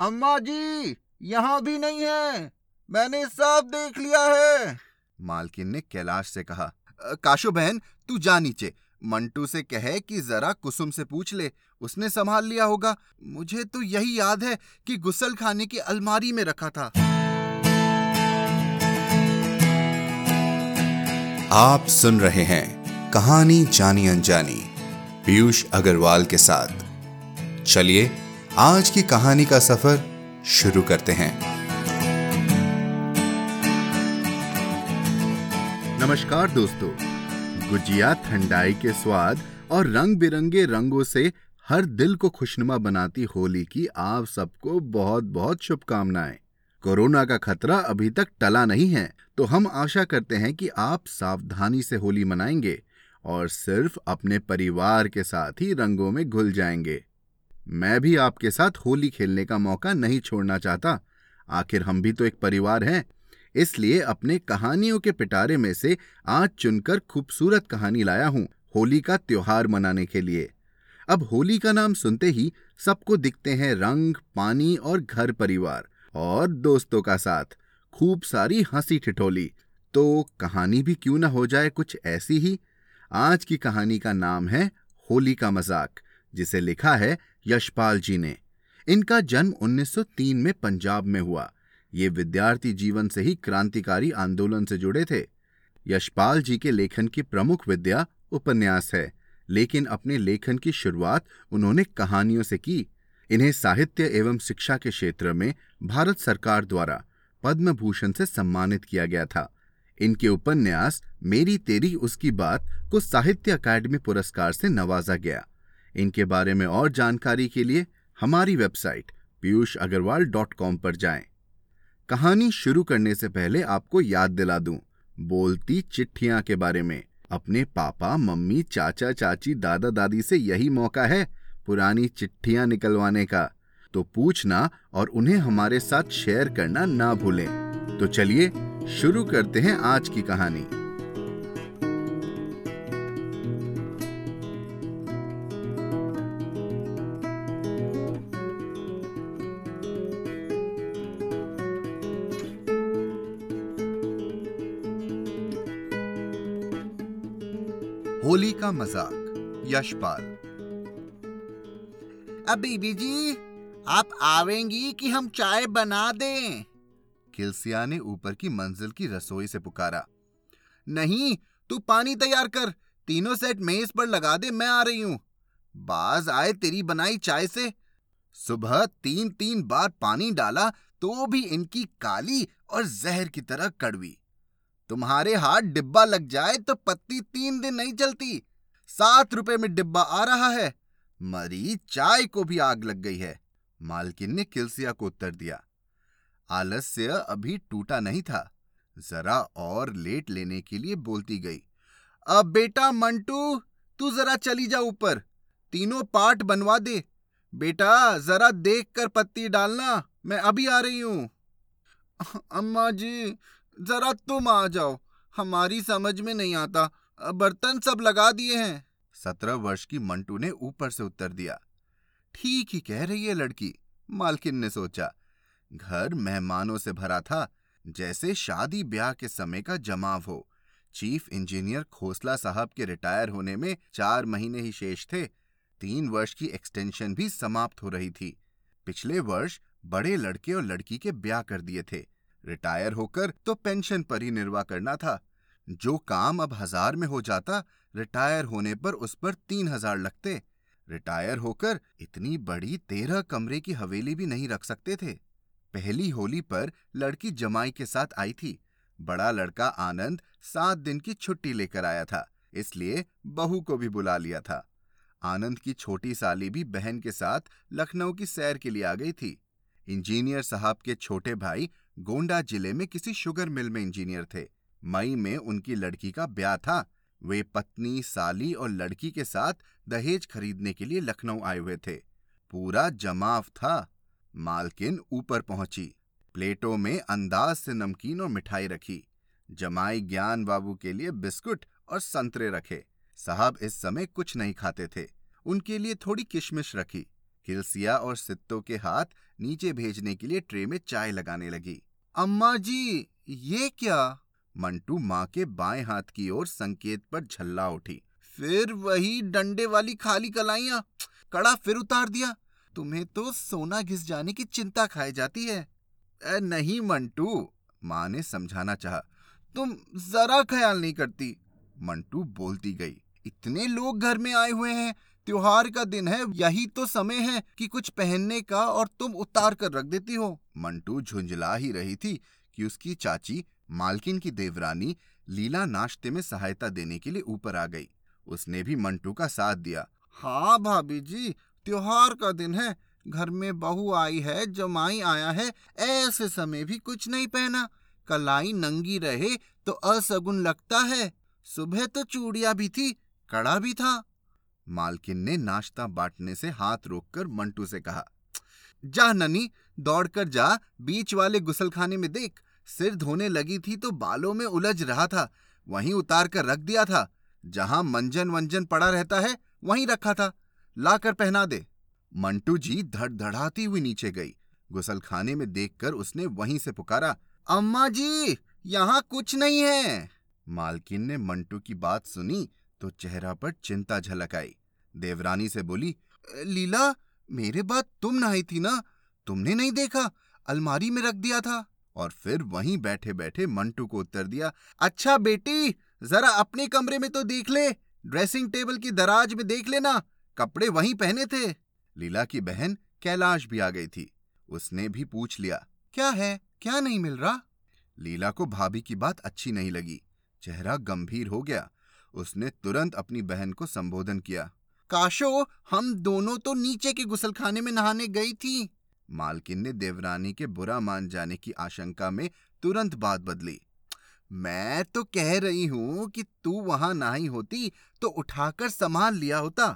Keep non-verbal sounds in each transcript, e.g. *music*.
अम्मा जी यहाँ भी नहीं है। मैंने सब देख लिया है। मालकिन ने कैलाश से कहा काशो बहन तू जा नीचे। मंटू से कहे कि जरा कुसुम से पूछ ले। उसने संभाल लिया होगा। मुझे तो यही याद है कि गुसल खाने की अलमारी में रखा था। आप सुन रहे हैं कहानी जानी अनजानी। पीयूष अग्रवाल के साथ। चलिए आज की कहानी का सफ़र शुरू करते हैं। नमस्कार दोस्तों। गुजिया ठंडाई के स्वाद और रंग बिरंगे रंगों से हर दिल को खुशनुमा बनाती होली की आप सबको बहुत बहुत शुभकामनाएँ। कोरोना का खतरा अभी तक टला नहीं है तो हम आशा करते हैं कि आप सावधानी से होली मनाएँगे और सिर्फ़ अपने परिवार के साथ ही रंगों में घुल जाएँगे। मैं भी आपके साथ होली खेलने का मौका नहीं छोड़ना चाहता। आखिर हम भी तो एक परिवार हैं। इसलिए अपने कहानियों के पिटारे में से आज चुनकर खूबसूरत कहानी लाया हूँ, होली का त्योहार मनाने के लिए। अब होली का नाम सुनते ही सबको दिखते हैं रंग, पानी और घर परिवार और दोस्तों का साथ, खूब सारी हँसी ठिठोली। तो कहानी भी क्यों ना हो जाए कुछ ऐसी ही? आज की कहानी का नाम है होली का मज़ाक, जिसे लिखा है यशपाल जी ने। इनका जन्म 1903 में पंजाब में हुआ। ये विद्यार्थी जीवन से ही क्रांतिकारी आंदोलन से जुड़े थे। यशपाल जी के लेखन की प्रमुख विद्या उपन्यास है, लेकिन अपने लेखन की शुरुआत उन्होंने कहानियों से की। इन्हें साहित्य एवं शिक्षा के क्षेत्र में भारत सरकार द्वारा पद्म भूषण से सम्मानित किया गया था। इनके उपन्यास मेरी तेरी उसकी बात को साहित्य अकादमी पुरस्कार से नवाजा गया। इनके बारे में और जानकारी के लिए हमारी website Piyush Agarwal dot com पर जाएँ। कहानी शुरू करने से पहले आपको याद दिला दूँ, बोलती चिट्ठियाँ के बारे में। अपने पापा, मम्मी, चाचा, चाची, दादा, दादी से यही मौका है पुरानी चिट्ठियाँ निकलवाने का। तो पूछना और उन्हें हमारे साथ शेयर करना ना भूलें। तो चलिए, शुरू करते हैं आज की कहानी। होली का मज़ाक यशपाल। अब बीबी जी आप आवेंगी कि हम चाय बना दें? किलसिया ने ऊपर की मंजिल की रसोई से पुकारा। नहीं तू पानी तैयार कर तीनों सेट मेज पर लगा दे मैं आ रही हूँ। बाज आए तेरी बनाई चाय से। सुबह तीन तीन बार पानी डाला तो भी इनकी काली और जहर की तरह कड़वी। तुम्हारे हाथ डिब्बा लग जाए तो पत्ती तीन दिन नहीं चलती सात रुपए में डिब्बा आ रहा है। मरी चाय को भी आग लग गई है। मालकिन ने किलसिया को उत्तर दिया। आलस्य अभी टूटा नहीं था। जरा और लेट लेने के लिए बोलती गई। अब बेटा मंटू, तू जरा चली जा ऊपर। तीनों पार्ट बनवा दे। बेटा, जरा देख कर पत्ती डालना। मैं अभी आ रही हूँ। अम्मा जी जरा तुम आ जाओ। हमारी समझ में नहीं आता। बर्तन सब लगा दिए हैं। सत्रह वर्ष की मंटू ने ऊपर से उत्तर दिया। ठीक ही कह रही है लड़की, मालकिन ने सोचा। घर मेहमानों से भरा था, जैसे शादी ब्याह के समय का जमाव हो। चीफ इंजीनियर खोसला साहब के रिटायर होने में चार महीने ही शेष थे। तीन वर्ष की एक्सटेंशन भी समाप्त हो रही थी। पिछले वर्ष बड़े लड़के और लड़की के ब्याह कर दिए थे। रिटायर होकर तो पेंशन पर ही निर्वाह करना था। जो काम अब हज़ार में हो जाता, रिटायर होने पर उस पर तीन हज़ार लगते। रिटायर होकर इतनी बड़ी तेरह कमरे की हवेली भी नहीं रख सकते थे। पहली होली पर लड़की जमाई के साथ आई थी। बड़ा लड़का आनंद सात दिन की छुट्टी लेकर आया था, इसलिए बहू को भी बुला लिया था। आनंद की छोटी साली भी बहन के साथ लखनऊ की सैर के लिए आ गई थी। इंजीनियर साहब के छोटे भाई गोंडा ज़िले में किसी शुगर मिल में इंजीनियर थे। मई में उनकी लड़की का ब्याह था। वे पत्नी, साली और लड़की के साथ दहेज खरीदने के लिए लखनऊ आए हुए थे। पूरा जमाव था। मालकिन ऊपर पहुँची। प्लेटों में अंदाज से नमकीन और मिठाई रखी। जमाई ज्ञान बाबू के लिए बिस्कुट और संतरे रखे। साहब इस समय कुछ नहीं खाते थे। उनके लिए थोड़ी किशमिश रखी। किलसिया और सित्तो के हाथ नीचे भेजने के लिए ट्रे में चाय लगाने लगी। अम्मा जी ये क्या? मंटू माँ के बाएँ हाथ की ओर संकेत पर झल्ला उठी। फिर वही डंडे वाली खाली कलाइया। कड़ा फिर उतार दिया। तुम्हें तो सोना घिस जाने की चिंता खाई जाती है। ए, नहीं मंटू माँ ने समझाना चाहा। तुम जरा ख्याल नहीं करती। मंटू बोलती गई इतने लोग घर में आए हुए हैं त्योहार का दिन है यही तो समय है कि कुछ पहनने का और तुम उतार कर रख देती हो। मंटू झुंझला ही रही थी कि उसकी चाची मालकिन की देवरानी लीला नाश्ते में सहायता देने के लिए ऊपर आ गई। उसने भी मंटू का साथ दिया। हाँ भाभी जी त्योहार का दिन है। घर में बहू आई है जमाई आया है ऐसे समय भी कुछ नहीं पहना। कलाई नंगी रहे तो असगुन लगता है। सुबह तो चूड़िया भी थी कड़ा भी था। मालकिन ने नाश्ता बांटने से हाथ रोककर मंटू से कहा, जा ननी, दौड़कर जा, बीच वाले गुसलखाने में देख, सिर धोने लगी थी तो बालों में उलझ रहा था, वहीं उतार कर रख दिया था, जहाँ मंजन वंजन पड़ा रहता है, वहीं रखा था, लाकर पहना दे। मंटू जी धड़धड़ाती हुई नीचे गई, गुसलखाने में देखकर उसने वहीं से पुकारा, अम्मा जी, यहाँ कुछ नहीं है। मालकिन ने मंटू की बात सुनी तो चेहरा पर चिंता झलक आई। देवरानी से बोली, लीला, मेरे बाद तुम नहाई थी ना? तुमने नहीं देखा? अलमारी में रख दिया था। और फिर वहीं बैठे बैठे मंटू को उत्तर दिया अच्छा बेटी, जरा अपने कमरे में तो देख ले। ड्रेसिंग टेबल की दराज में देख लेना। कपड़े वहीं पहने थे। लीला की बहन कैलाश भी आ गई थी। उसने भी पूछ लिया, क्या है? क्या नहीं मिल रहा? लीला को भाभी की बात अच्छी नहीं लगी। चेहरा गंभीर हो गया। उसने तुरंत अपनी बहन को संबोधन किया, काशो, हम दोनों तो नीचे के गुसलखाने में नहाने गई थी। मालकिन ने देवरानी के बुरा मान जाने की आशंका में तुरंत बात बदली। मैं तो कह रही हूँ कि तू वहाँ नहाई होती तो उठाकर संभाल लिया होता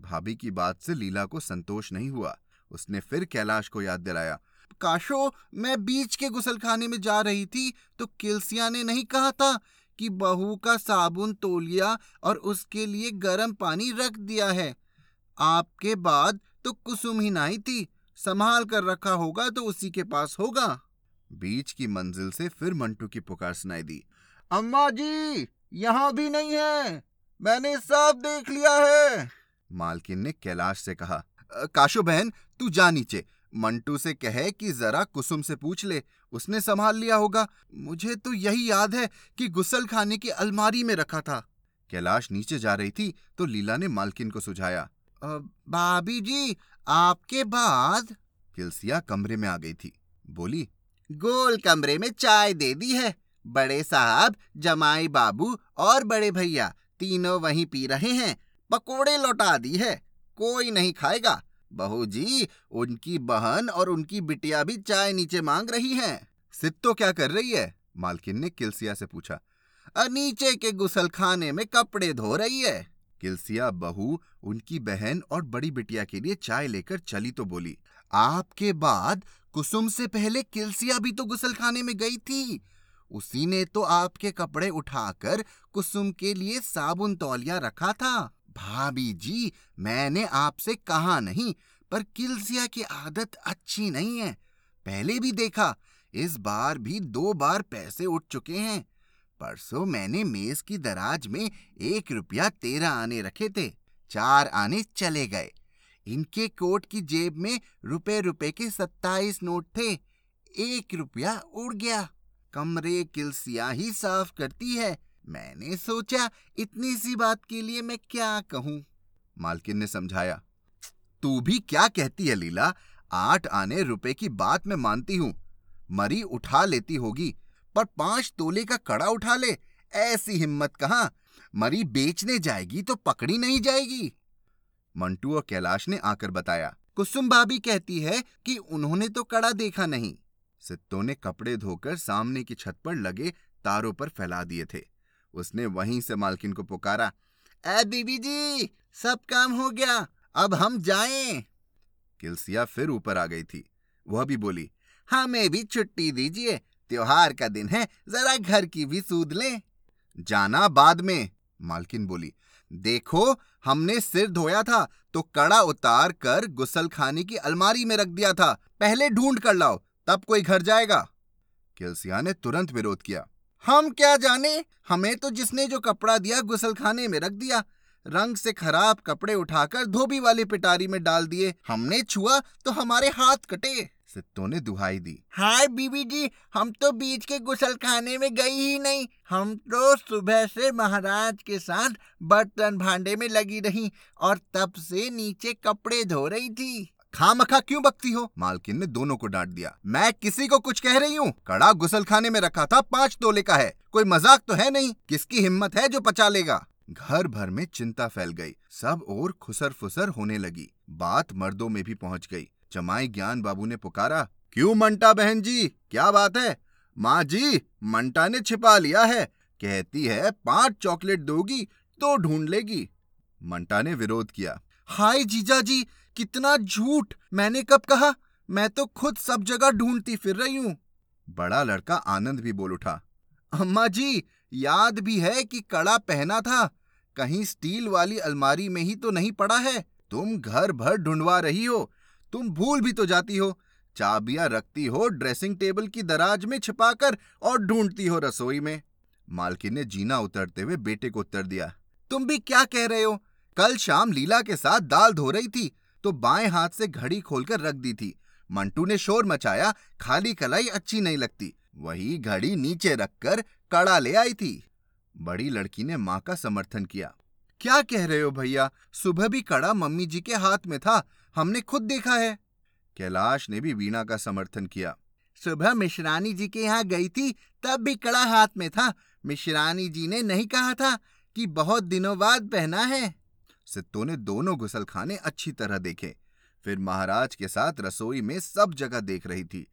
भाभी की बात से लीला को संतोष नहीं हुआ। उसने फिर कैलाश को याद दिलाया, काशो, मैं बीच के गुसलखाने में जा रही थी तो किलसिया ने नहीं कहा था कि बहू का साबुन तोलिया और उसके लिए गर्म पानी रख दिया है। आपके बाद तो कुसुम ही नहीं थी। संभाल कर रखा होगा तो उसी के पास होगा। बीच की मंजिल से फिर मंटू की पुकार सुनाई दी। अम्मा जी यहाँ भी नहीं है। मैंने सब देख लिया है। मालकिन ने कैलाश से कहा काशो बहन तू जा नीचे। मंटू से कहे कि जरा कुसुम से पूछ ले, उसने संभाल लिया होगा। मुझे तो यही याद है कि गुसल खाने की अलमारी में रखा था। कैलाश नीचे जा रही थी तो लीला ने मालकिन को सुझाया। भाभी जी, आपके बाद किलसिया कमरे में आ गई थी। बोली, गोल कमरे में चाय दे दी है। बड़े साहब, जमाई बाबू और बड़े भैया, तीनों वहीं पी रहे हैं। पकोड़े लौटा दी है। कोई नहीं खाएगा। बहू जी, उनकी बहन और उनकी बिटिया भी चाय नीचे मांग रही हैं। सित्तो क्या कर रही है? मालकिन ने किलसिया से पूछा। नीचे के गुसल खाने में कपड़े धो रही है। किलसिया बहू, उनकी बहन और बड़ी बिटिया के लिए चाय लेकर चली तो बोली, आपके बाद कुसुम से पहले किलसिया भी तो गुसल खाने में गई थी। उसी ने तो आपके कपड़े उठाकर कुसुम के लिए साबुन तौलिया रखा था। भाभी जी, मैंने आपसे कहा नहीं, पर किलसिया की आदत अच्छी नहीं है। पहले भी देखा, इस बार भी दो बार पैसे उठ चुके हैं। परसों मैंने मेज की दराज में एक रुपया तेरह आने रखे थे, चार आने चले गए। इनके कोट की जेब में रुपए रुपए के सत्ताईस नोट थे, एक रुपया उड़ गया। कमरे किल्सिया ही साफ़ करती है। मैंने सोचा इतनी सी बात के लिए मैं क्या कहूँ। मालकिन ने समझाया, तू भी क्या कहती है लीला? आठ आने रुपए की बात मैं मानती हूँ। मरी उठा लेती होगी, पर पाँच तोले का कड़ा उठा ले। ऐसी हिम्मत कहाँ? मरी बेचने जाएगी तो पकड़ी नहीं जाएगी। मंटू और कैलाश ने आकर बताया, कुसुम भाभी कहती है कि उन्होंने तो कड़ा देखा नहीं। सित्तों ने कपड़े धोकर सामने की छत पर लगे तारों पर फैला दिए थे। उसने वहीं से मालकिन को पुकारा, ए बीबी जी, सब काम हो गया, अब हम जाएँ। किलसिया फिर ऊपर आ गई थी। वह भी बोली, हमें भी छुट्टी दीजिए, त्योहार का दिन है, जरा घर की भी सूद लें। जाना बाद में, मालकिन बोली, देखो, हमने सिर धोया था तो कड़ा उतार कर गुसल खाने की अलमारी में रख दिया था, पहले ढूंढ कर लाओ, तब कोई घर जाएगा। किलसिया ने तुरंत विरोध किया। हम क्या जाने? हमें तो जिसने जो कपड़ा दिया, गुसलखाने में रख दिया। रंग से खराब कपड़े उठाकर धोबी वाली पिटारी में डाल दिए। हमने छुआ तो हमारे हाथ कटे। सित्तों ने दुहाई दी। हाय बीबी जी, हम तो बीच के गुसल खाने में गई ही नहीं। हम तो सुबह से महाराज के साथ बर्तन भांडे में लगी रही और तब से नीचे कपड़े धो रही थी। खामखा क्यों बकती हो? मालकिन ने दोनों को डांट दिया। मैं किसी को कुछ कह रही हूँ। कड़ा गुसल खाने में रखा था, पाँच तोले का है। कोई मज़ाक तो है नहीं। किसकी हिम्मत है जो पचा लेगा? घर भर में चिंता फैल गई। सब और खुसर फुसर होने लगी। बात मर्दों में भी पहुँच गई। जमाई ज्ञान बाबू ने पुकारा, क्यों मंटा बहन जी? क्या बात है? माँ जी, मंटा ने छिपा लिया है। कहती है, पाँच चॉकलेट दोगी तो ढूंढ लेगी। मंटा ने विरोध किया, हाय जीजा जी कितना झूठ! मैंने कब कहा? मैं तो खुद सब जगह ढूंढती फिर रही हूँ। बड़ा लड़का आनंद भी बोल उठा। अम्मा जी, याद भी है कि कड़ा पहना था। कहीं स्टील वाली अलमारी में ही तो नहीं पड़ा है। तुम घर भर ढूंढवा रही हो। तुम भूल भी तो जाती हो। चाबियाँ रखती हो ड्रेसिंग टेबल की दराज में छिपाकर और ढूंढती हो रसोई में। मालकिन ने जीना उतरते हुए बेटे को उत्तर दिया। तुम भी क्या कह रहे हो? कल शाम लीला के साथ दाल धो रही थी। तो बाएँ हाथ से घड़ी खोलकर रख दी थी। मंटू ने शोर मचाया, खाली कलाई अच्छी नहीं लगती। वही घड़ी नीचे रखकर कड़ा ले आई थी। बड़ी लड़की ने माँ का समर्थन किया। क्या कह रहे हो भैया? सुबह भी कड़ा मम्मी जी के हाथ में था, हमने खुद देखा है। कैलाश ने भी वीणा का समर्थन किया। सुबह मिश्रानी जी के यहाँ गई थी, तब भी कड़ा हाथ में था। मिश्रानी जी ने नहीं कहा था कि बहुत दिनों बाद पहना है। सित्तो ने दोनों गुसल खाने अच्छी तरह देखे। फिर महाराज के साथ रसोई में सब जगह देख रही थी।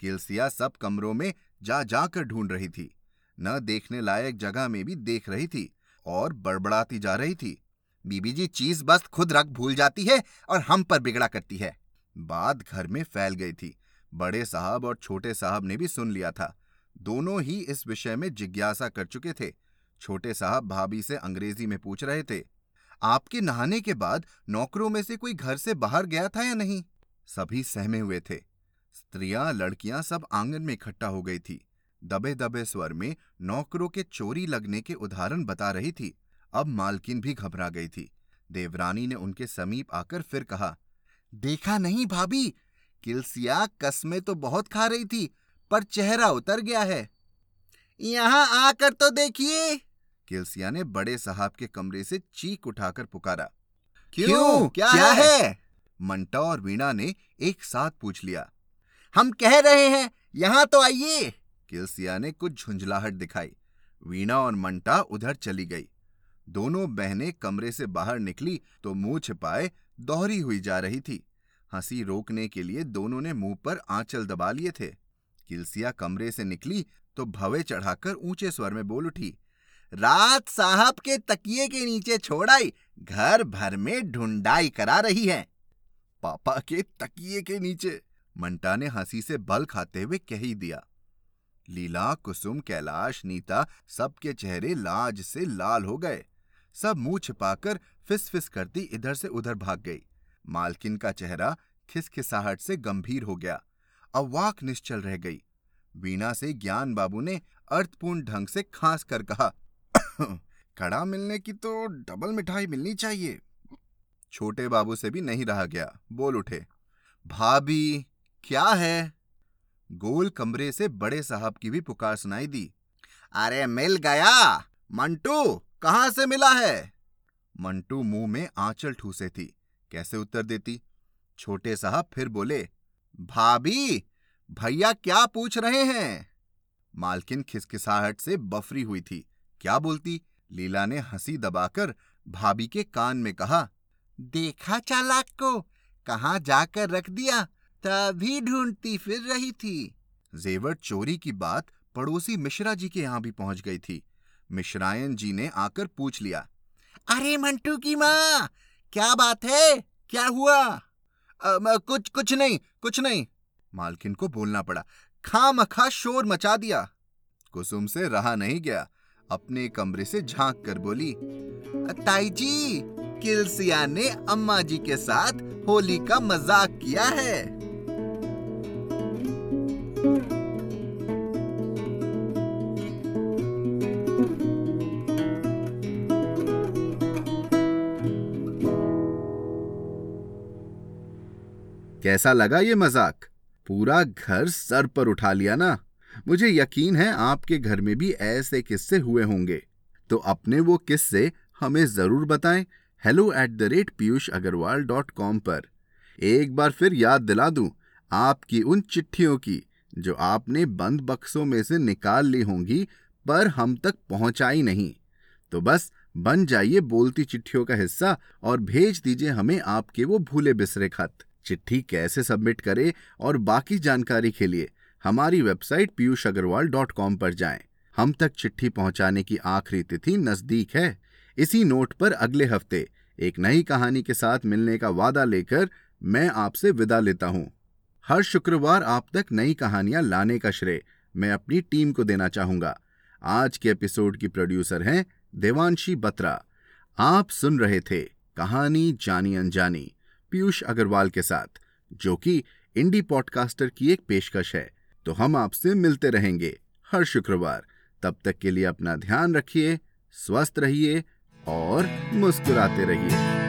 किलसिया सब कमरों में जा जाकर ढूंढ रही थी। न देखने लायक जगह में भी देख रही थी और बड़बड़ाती जा रही थी। बीबी जी, चीज़ बस खुद रख भूल जाती है और हम पर बिगड़ा करती है। बात घर में फैल गई थी। बड़े साहब और छोटे साहब ने भी सुन लिया था। दोनों ही इस विषय में जिज्ञासा कर चुके थे। छोटे साहब भाभी से अंग्रेज़ी में पूछ रहे थे। आपके नहाने के बाद नौकरों में से कोई घर से बाहर गया था या नहीं? सभी सहमे हुए थे। स्त्रियाँ, लड़कियाँ सब आँगन में इकट्ठा हो गई थी। दबे दबे स्वर में नौकरों के चोरी लगने के उदाहरण बता रही थी। अब मालकिन भी घबरा गई थी। देवरानी ने उनके समीप आकर फिर कहा, देखा नहीं भाभी, किलसिया कसमें तो बहुत खा रही थी, पर चेहरा उतर गया है। यहाँ आकर तो देखिए। किलसिया ने बड़े साहब के कमरे से चीख उठाकर पुकारा। क्यों, क्यों? क्या, क्या है? है? मंटा और वीणा ने एक साथ पूछ लिया। हम कह रहे हैं यहाँ तो आइए! किलसिया ने कुछ झुंझलाहट दिखाई। वीणा और मंटा उधर चली गई। दोनों बहनें कमरे से बाहर निकली तो मुँह छिपाए दोहरी हुई जा रही थी। हँसी रोकने के लिए दोनों ने मुँह पर आंचल दबा लिए थे। किलसिया कमरे से निकली तो भवे चढ़ाकर ऊँचे स्वर में बोल उठी रात साहब के तकिए के नीचे छोड़ाई, घर भर में ढूंढाई करा रही है। पापा के तकिए के नीचे, मंटा ने हँसी से बल खाते हुए कह ही दिया। लीला, कुसुम, कैलाश, नीता सबके चेहरे लाज से लाल हो गए। सब मुँह छिपाकर फिस फिस करती इधर से उधर भाग गई। मालकिन का चेहरा खिसखिसाहट से गंभीर हो गया। अवाक निश्चल रह गई। वीणा से ज्ञान बाबू ने अर्थपूर्ण ढंग से खांस कर कहा *laughs* कड़ा मिलने की तो डबल मिठाई मिलनी चाहिए। छोटे बाबू से भी नहीं रहा गया। बोल उठे, भाभी, क्या है? गोल कमरे से बड़े साहब की भी पुकार सुनाई दी। अरे, मिल गया। मंटू, कहाँ से मिला है? मंटू मुँह में आंचल ठूसे थी। कैसे उत्तर देती? छोटे साहब फिर बोले, भाभी, भैया क्या पूछ रहे हैं? मालकिन खिसखिसाहट से बफरी हुई थी। क्या बोलती? लीला ने हँसी दबाकर भाभी के कान में कहा देखा चालाक को? कहा जाकर रख दिया? तभी ढूंढती फिर रही थी। जेवर चोरी की बात पड़ोसी मिश्रा जी के यहाँ भी पहुँच गई थी। मिश्रायन जी ने आकर पूछ लिया अरे मंटू की माँ क्या बात है? क्या हुआ? आ, कुछ कुछ नहीं कुछ नहीं। मालकिन को बोलना पड़ा खा मखा शोर मचा दिया। कुसुम से रहा नहीं गया। अपने कमरे से झाँक कर बोली, ताई जी, किलसिया ने अम्मा जी के साथ होली का मज़ाक किया है। कैसा लगा ये मज़ाक? पूरा घर सर पर उठा लिया ना? मुझे यकीन है आपके घर में भी ऐसे किस्से हुए होंगे। तो अपने वो किस्से हमें ज़रूर बताएँ। Hello at the rate Piyush Agarwal dot com पर। एक बार फिर याद दिला दूँ, आपकी उन चिट्ठियों की जो आपने बंद बक्सों में से निकाल ली होंगी, पर हम तक पहुंचाई नहीं। तो बस बन जाइए बोलती चिट्ठियों का हिस्सा और भेज दीजिए हमें आपके वो भूले बिसरे खत। चिट्ठी कैसे सबमिट करें और बाकी जानकारी के लिए। हमारी website Piyush Agarwal dot com पर जाएँ। हम तक चिट्ठी पहुँचाने की आखिरी तिथि नज़दीक है। इसी नोट पर अगले हफ़्ते एक नई कहानी के साथ मिलने का वादा लेकर मैं आपसे विदा लेता हूँ। हर शुक्रवार आप तक नई कहानियाँ लाने का श्रेय मैं अपनी टीम को देना चाहूँगा। आज के एपिसोड की प्रोड्यूसर हैं देवांशी बत्रा। आप सुन रहे थे कहानी जानी अनजानी पीयूष अग्रवाल के साथ, जो कि इंडी पॉडकास्टर की एक पेशकश है। तो हम आपसे मिलते रहेंगे हर शुक्रवार। तब तक के लिए अपना ध्यान रखिए, स्वस्थ रहिए और मुस्कुराते रहिए।